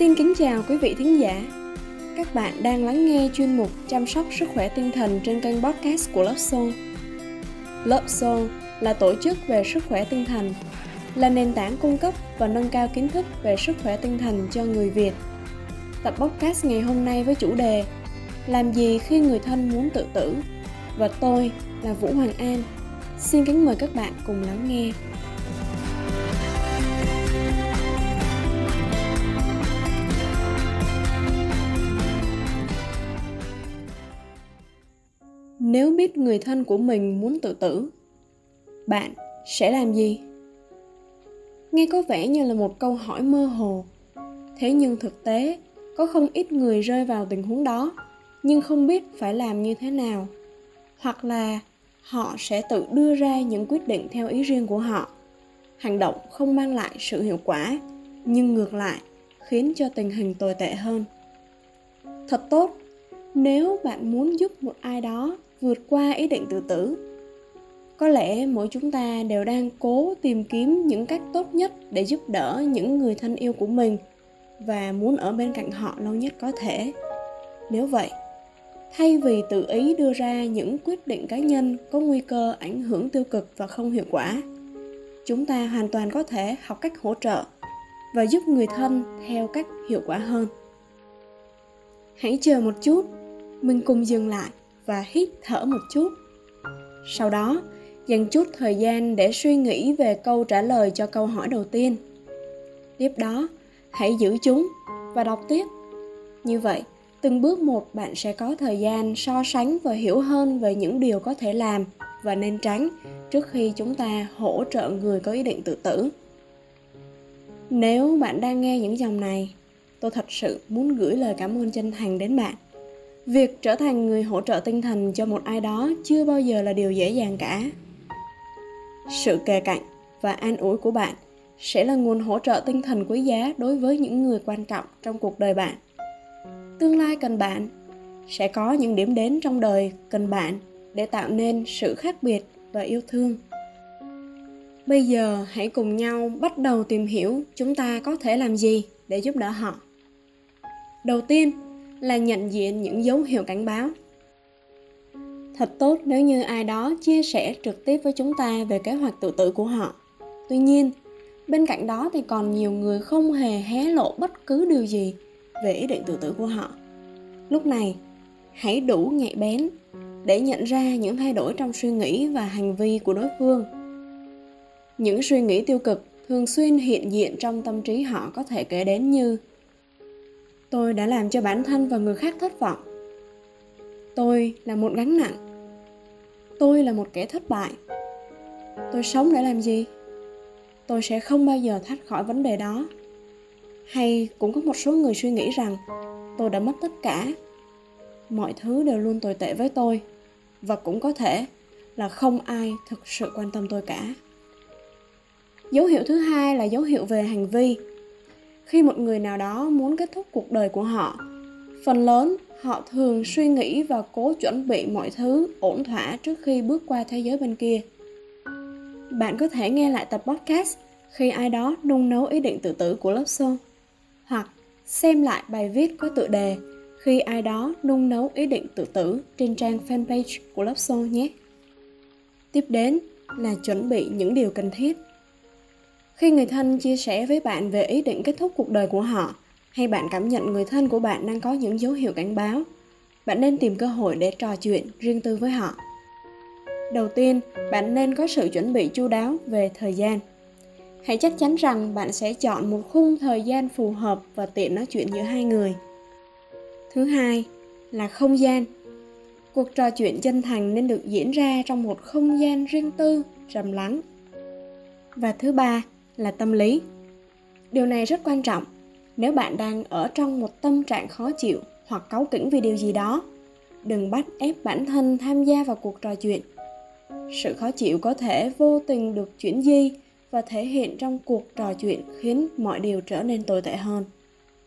Xin kính chào quý vị thính giả. Các bạn đang lắng nghe chuyên mục chăm sóc sức khỏe tinh thần trên kênh podcast của Love Soul. Love Soul là tổ chức về sức khỏe tinh thần, là nền tảng cung cấp và nâng cao kiến thức về sức khỏe tinh thần cho người Việt. Tập podcast ngày hôm nay với chủ đề Làm gì khi người thân muốn tự tử? Và tôi là Vũ Hoàng An. Xin kính mời các bạn cùng lắng nghe. Nếu biết người thân của mình muốn tự tử, bạn sẽ làm gì? Nghe có vẻ như là một câu hỏi mơ hồ. Thế nhưng thực tế, có không ít người rơi vào tình huống đó, nhưng không biết phải làm như thế nào. Hoặc là họ sẽ tự đưa ra những quyết định theo ý riêng của họ. Hành động không mang lại sự hiệu quả, nhưng ngược lại, khiến cho tình hình tồi tệ hơn. Thật tốt, nếu bạn muốn giúp một ai đó vượt qua ý định tự tử. Có lẽ mỗi chúng ta đều đang cố tìm kiếm những cách tốt nhất để giúp đỡ những người thân yêu của mình và muốn ở bên cạnh họ lâu nhất có thể. Nếu vậy, thay vì tự ý đưa ra những quyết định cá nhân có nguy cơ ảnh hưởng tiêu cực và không hiệu quả, chúng ta hoàn toàn có thể học cách hỗ trợ và giúp người thân theo cách hiệu quả hơn. Hãy chờ một chút, mình cùng dừng lại và hít thở một chút. Sau đó, dành chút thời gian để suy nghĩ về câu trả lời cho câu hỏi đầu tiên. Tiếp đó, hãy giữ chúng và đọc tiếp. Như vậy, từng bước một bạn sẽ có thời gian so sánh và hiểu hơn về những điều có thể làm và nên tránh trước khi chúng ta hỗ trợ người có ý định tự tử. Nếu bạn đang nghe những dòng này, tôi thật sự muốn gửi lời cảm ơn chân thành đến bạn việc trở thành người hỗ trợ tinh thần cho một ai đó chưa bao giờ là điều dễ dàng cả. Sự kề cạnh và an ủi của bạn sẽ là nguồn hỗ trợ tinh thần quý giá đối với những người quan trọng trong cuộc đời bạn. Tương lai cần bạn sẽ có những điểm đến trong đời cần bạn để tạo nên sự khác biệt và yêu thương. Bây giờ hãy cùng nhau bắt đầu tìm hiểu chúng ta có thể làm gì để giúp đỡ họ. Đầu tiên là nhận diện những dấu hiệu cảnh báo. Thật tốt nếu như ai đó chia sẻ trực tiếp với chúng ta về kế hoạch tự tử của họ. Tuy nhiên, bên cạnh đó thì còn nhiều người không hề hé lộ bất cứ điều gì về ý định tự tử của họ. Lúc này, hãy đủ nhạy bén để nhận ra những thay đổi trong suy nghĩ và hành vi của đối phương. Những suy nghĩ tiêu cực thường xuyên hiện diện trong tâm trí họ có thể kể đến như tôi đã làm cho bản thân và người khác thất vọng. Tôi là một gánh nặng. Tôi là một kẻ thất bại. Tôi sống để làm gì? Tôi sẽ không bao giờ thoát khỏi vấn đề đó. Hay cũng có một số người suy nghĩ rằng tôi đã mất tất cả. Mọi thứ đều luôn tồi tệ với tôi. Và cũng có thể là không ai thực sự quan tâm tôi cả. Dấu hiệu thứ hai là dấu hiệu về hành vi khi một người nào đó muốn kết thúc cuộc đời của họ. Phần lớn, họ thường suy nghĩ và cố chuẩn bị mọi thứ ổn thỏa trước khi bước qua thế giới bên kia. Bạn có thể nghe lại tập podcast khi ai đó nung nấu ý định tự tử của lớp hoặc xem lại bài viết có tựa đề khi ai đó nung nấu ý định tự tử trên trang fanpage của lớp nhé. Tiếp đến là chuẩn bị những điều cần thiết khi người thân chia sẻ với bạn về ý định kết thúc cuộc đời của họ, hay bạn cảm nhận người thân của bạn đang có những dấu hiệu cảnh báo, bạn nên tìm cơ hội để trò chuyện riêng tư với họ. Đầu tiên, bạn nên có sự chuẩn bị chu đáo về thời gian. Hãy chắc chắn rằng bạn sẽ chọn một khung thời gian phù hợp và tiện nói chuyện giữa hai người. Thứ hai là không gian. Cuộc trò chuyện chân thành nên được diễn ra trong một không gian riêng tư, trầm lắng. Và thứ ba là tâm lý. Điều này rất quan trọng. Nếu bạn đang ở trong một tâm trạng khó chịu hoặc cáu kỉnh vì điều gì đó, đừng bắt ép bản thân tham gia vào cuộc trò chuyện. Sự khó chịu có thể vô tình được chuyển di và thể hiện trong cuộc trò chuyện khiến mọi điều trở nên tồi tệ hơn.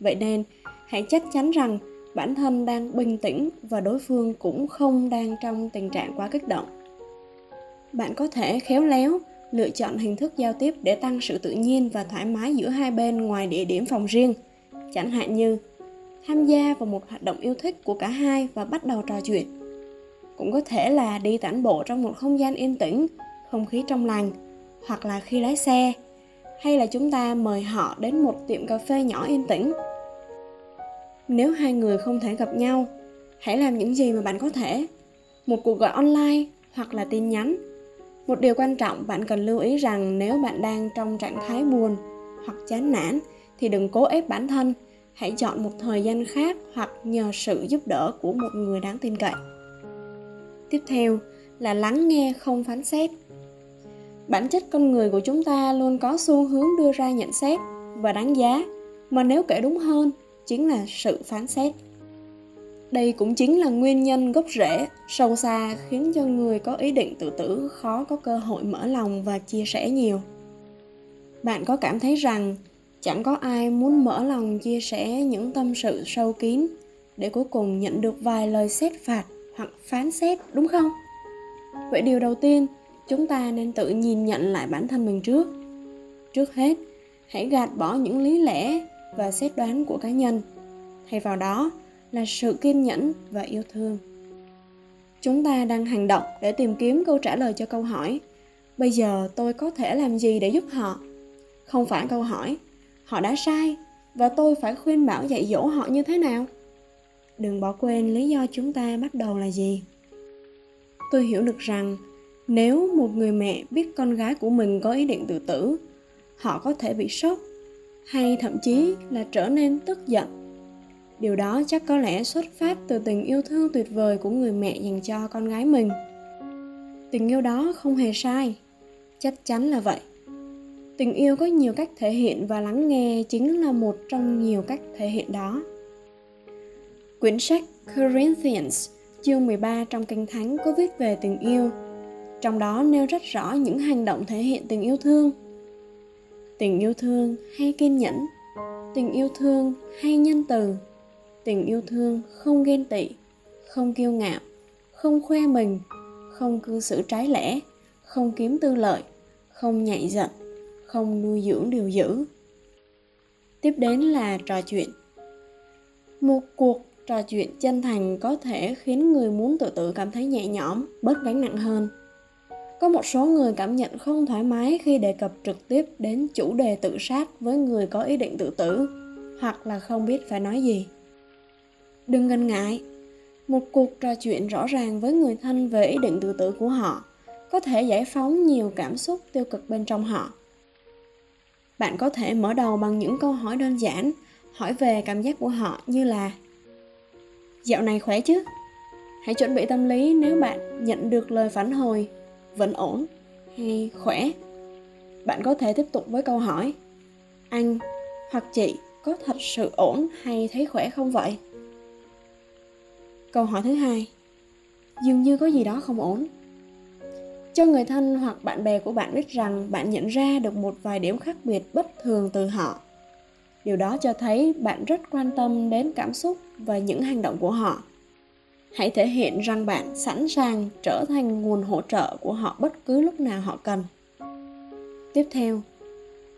Vậy nên, hãy chắc chắn rằng bản thân đang bình tĩnh và đối phương cũng không đang trong tình trạng quá kích động. Bạn có thể khéo léo lựa chọn hình thức giao tiếp để tăng sự tự nhiên và thoải mái giữa hai bên ngoài địa điểm phòng riêng. Chẳng hạn như, tham gia vào một hoạt động yêu thích của cả hai và bắt đầu trò chuyện. Cũng có thể là đi tản bộ trong một không gian yên tĩnh, không khí trong lành, hoặc là khi lái xe. Hay là chúng ta mời họ đến một tiệm cà phê nhỏ yên tĩnh. Nếu hai người không thể gặp nhau, hãy làm những gì mà bạn có thể. Một cuộc gọi online hoặc là tin nhắn một điều quan trọng bạn cần lưu ý rằng nếu bạn đang trong trạng thái buồn hoặc chán nản, thì đừng cố ép bản thân. Hãy chọn một thời gian khác hoặc nhờ sự giúp đỡ của một người đáng tin cậy. Tiếp theo là lắng nghe, không phán xét. Bản chất con người của chúng ta luôn có xu hướng đưa ra nhận xét và đánh giá, mà nếu kể đúng hơn, chính là sự phán xét đây cũng chính là nguyên nhân gốc rễ sâu xa khiến cho người có ý định tự tử khó có cơ hội mở lòng và chia sẻ nhiều. Bạn có cảm thấy rằng chẳng có ai muốn mở lòng chia sẻ những tâm sự sâu kín để cuối cùng nhận được vài lời xét phạt hoặc phán xét, đúng không? Vậy điều đầu tiên, chúng ta nên tự nhìn nhận lại bản thân mình trước. Trước hết, hãy gạt bỏ những lý lẽ và xét đoán của cá nhân. Thay vào đó là sự kiên nhẫn và yêu thương. Chúng ta đang hành động để tìm kiếm câu trả lời cho câu hỏi, bây giờ tôi có thể làm gì để giúp họ? Không phải câu hỏi, họ đã sai và tôi phải khuyên bảo dạy dỗ họ như thế nào? Đừng bỏ quên lý do chúng ta bắt đầu là gì. Tôi hiểu được rằng nếu một người mẹ biết con gái của mình có ý định tự tử, họ có thể bị sốc hay thậm chí là trở nên tức giận điều đó chắc có lẽ xuất phát từ tình yêu thương tuyệt vời của người mẹ dành cho con gái mình. Tình yêu đó không hề sai. Chắc chắn là vậy. Tình yêu có nhiều cách thể hiện và lắng nghe chính là một trong nhiều cách thể hiện đó. Quyển sách Corinthians, chương 13 trong Kinh Thánh có viết về tình yêu. Trong đó nêu rất rõ những hành động thể hiện tình yêu thương. Tình yêu thương hay kiên nhẫn. Tình yêu thương hay nhân từ tình yêu thương, không ghen tị, không kiêu ngạo, không khoe mình, không cư xử trái lẽ, không kiếm tư lợi, không nhạy giận, không nuôi dưỡng điều dữ. Tiếp đến là trò chuyện. Một cuộc trò chuyện chân thành có thể khiến người muốn tự tử cảm thấy nhẹ nhõm, bớt gánh nặng hơn. Có một số người cảm nhận không thoải mái khi đề cập trực tiếp đến chủ đề tự sát với người có ý định tự tử, hoặc là không biết phải nói gì đừng ngần ngại. Một cuộc trò chuyện rõ ràng với người thân về ý định tự tử của họ có thể giải phóng nhiều cảm xúc tiêu cực bên trong họ. Bạn có thể mở đầu bằng những câu hỏi đơn giản, hỏi về cảm giác của họ như là, dạo này khỏe chứ? Hãy chuẩn bị tâm lý nếu bạn nhận được lời phản hồi, vẫn ổn hay khỏe. Bạn có thể tiếp tục với câu hỏi, anh hoặc chị có thật sự ổn hay thấy khỏe không vậy? Câu hỏi thứ hai. Dường như có gì đó không ổn. Cho người thân hoặc bạn bè của bạn biết rằng bạn nhận ra được một vài điểm khác biệt bất thường từ họ. Điều đó cho thấy bạn rất quan tâm đến cảm xúc và những hành động của họ. Hãy thể hiện rằng bạn sẵn sàng trở thành nguồn hỗ trợ của họ bất cứ lúc nào họ cần. Tiếp theo,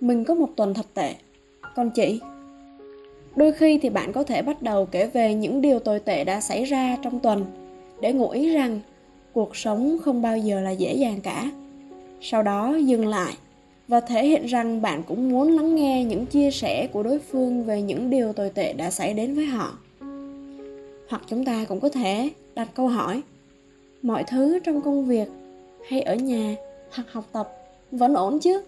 mình có một tuần thật tệ. Còn chị? Đôi khi thì bạn có thể bắt đầu kể về những điều tồi tệ đã xảy ra trong tuần để ngụ ý rằng cuộc sống không bao giờ là dễ dàng cả. Sau đó dừng lại và thể hiện rằng bạn cũng muốn lắng nghe những chia sẻ của đối phương về những điều tồi tệ đã xảy đến với họ. Hoặc chúng ta cũng có thể đặt câu hỏi, mọi thứ trong công việc hay ở nhà hoặc học tập vẫn ổn chứ?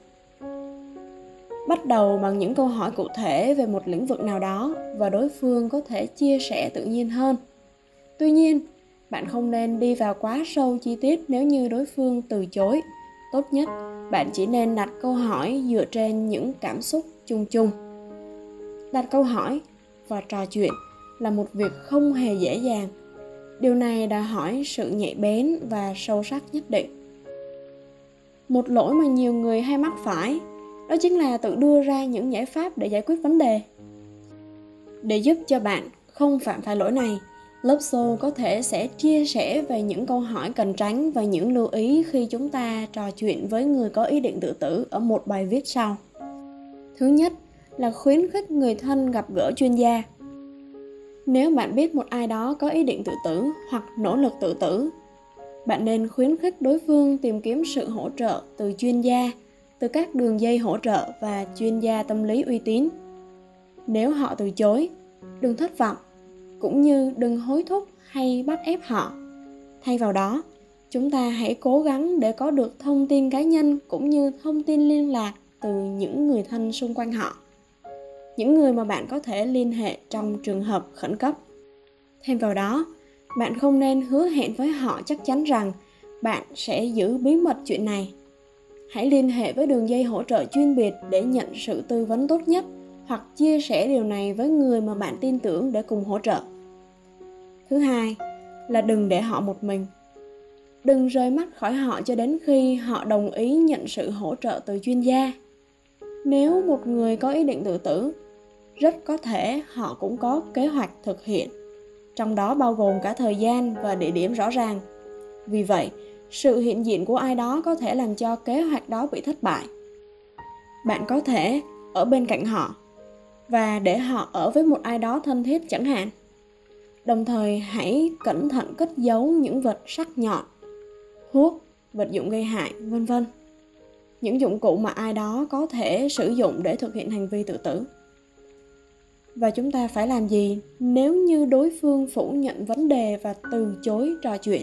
Bắt đầu bằng những câu hỏi cụ thể về một lĩnh vực nào đó và đối phương có thể chia sẻ tự nhiên hơn. Tuy nhiên, bạn không nên đi vào quá sâu chi tiết nếu như đối phương từ chối. Tốt nhất, bạn chỉ nên đặt câu hỏi dựa trên những cảm xúc chung chung. Đặt câu hỏi và trò chuyện là một việc không hề dễ dàng. Điều này đòi hỏi sự nhạy bén và sâu sắc nhất định. Một lỗi mà nhiều người hay mắc phải đó chính là tự đưa ra những giải pháp để giải quyết vấn đề. Để giúp cho bạn không phạm phải lỗi này, lớp show có thể sẽ chia sẻ về những câu hỏi cần tránh và những lưu ý khi chúng ta trò chuyện với người có ý định tự tử ở một bài viết sau. Thứ nhất là khuyến khích người thân gặp gỡ chuyên gia. Nếu bạn biết một ai đó có ý định tự tử hoặc nỗ lực tự tử, bạn nên khuyến khích đối phương tìm kiếm sự hỗ trợ từ chuyên gia từ các đường dây hỗ trợ và chuyên gia tâm lý uy tín. Nếu họ từ chối, đừng thất vọng, cũng như đừng hối thúc hay bắt ép họ. Thay vào đó, chúng ta hãy cố gắng để có được thông tin cá nhân cũng như thông tin liên lạc từ những người thân xung quanh họ. Những người mà bạn có thể liên hệ trong trường hợp khẩn cấp. Thêm vào đó, bạn không nên hứa hẹn với họ chắc chắn rằng bạn sẽ giữ bí mật chuyện này hãy liên hệ với đường dây hỗ trợ chuyên biệt để nhận sự tư vấn tốt nhất hoặc chia sẻ điều này với người mà bạn tin tưởng để cùng hỗ trợ. Thứ hai là đừng để họ một mình. Đừng rời mắt khỏi họ cho đến khi họ đồng ý nhận sự hỗ trợ từ chuyên gia. Nếu một người có ý định tự tử, rất có thể họ cũng có kế hoạch thực hiện. Trong đó bao gồm cả thời gian và địa điểm rõ ràng. Vì vậy sự hiện diện của ai đó có thể làm cho kế hoạch đó bị thất bại. Bạn có thể ở bên cạnh họ và để họ ở với một ai đó thân thiết chẳng hạn. Đồng thời, hãy cẩn thận cất giấu những vật sắc nhọn, thuốc, vật dụng gây hại, vân vân. Những dụng cụ mà ai đó có thể sử dụng để thực hiện hành vi tự tử. Và chúng ta phải làm gì nếu như đối phương phủ nhận vấn đề và từ chối trò chuyện?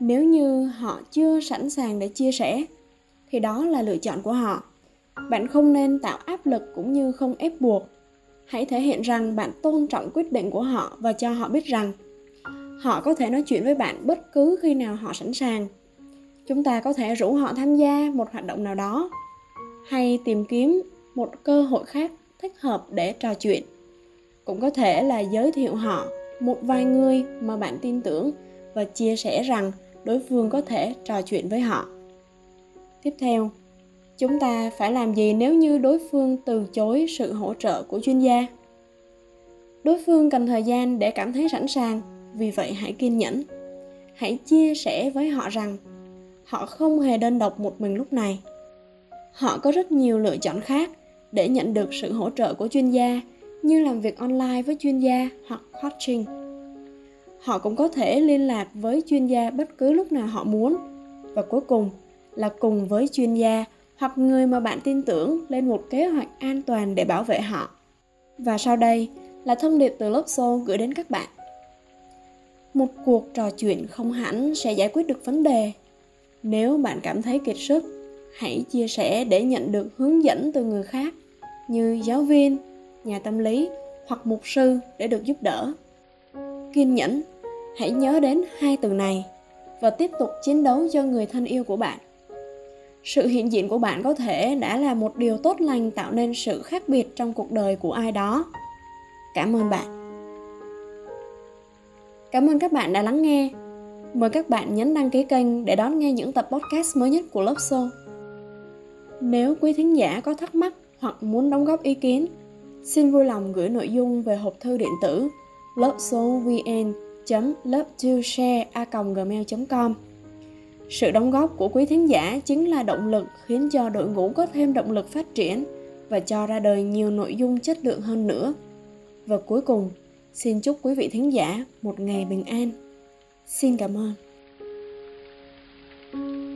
Nếu như họ chưa sẵn sàng để chia sẻ, thì đó là lựa chọn của họ. Bạn không nên tạo áp lực cũng như không ép buộc. Hãy thể hiện rằng bạn tôn trọng quyết định của họ và cho họ biết rằng họ có thể nói chuyện với bạn bất cứ khi nào họ sẵn sàng. Chúng ta có thể rủ họ tham gia một hoạt động nào đó, hay tìm kiếm một cơ hội khác thích hợp để trò chuyện. Cũng có thể là giới thiệu họ một vài người mà bạn tin tưởng và chia sẻ rằng đối phương có thể trò chuyện với họ. Tiếp theo, chúng ta phải làm gì nếu như đối phương từ chối sự hỗ trợ của chuyên gia? Đối phương cần thời gian để cảm thấy sẵn sàng, vì vậy hãy kiên nhẫn. Hãy chia sẻ với họ rằng, họ không hề đơn độc một mình lúc này. Họ có rất nhiều lựa chọn khác để nhận được sự hỗ trợ của chuyên gia, như làm việc online với chuyên gia hoặc coaching họ cũng có thể liên lạc với chuyên gia bất cứ lúc nào họ muốn. Và cuối cùng là cùng với chuyên gia hoặc người mà bạn tin tưởng lên một kế hoạch an toàn để bảo vệ họ. Và sau đây là thông điệp từ lớp xô gửi đến các bạn. Một cuộc trò chuyện không hẳn sẽ giải quyết được vấn đề. Nếu bạn cảm thấy kiệt sức, hãy chia sẻ để nhận được hướng dẫn từ người khác, như giáo viên, nhà tâm lý hoặc mục sư để được giúp đỡ kiên nhẫn. Hãy nhớ đến hai từ này và tiếp tục chiến đấu cho người thân yêu của bạn. Sự hiện diện của bạn có thể đã là một điều tốt lành tạo nên sự khác biệt trong cuộc đời của ai đó. Cảm ơn bạn. Cảm ơn các bạn đã lắng nghe. Mời các bạn nhấn đăng ký kênh để đón nghe những tập podcast mới nhất của lớp show. Nếu quý thính giả có thắc mắc hoặc muốn đóng góp ý kiến, xin vui lòng gửi nội dung về hộp thư điện tử lớp số vn chấm lớp share a gmail com sự đóng góp của quý thính giả chính là động lực khiến cho đội ngũ có thêm động lực phát triển và cho ra đời nhiều nội dung chất lượng hơn nữa. Và cuối cùng, xin chúc quý vị thính giả một ngày bình an. Xin cảm ơn. thank you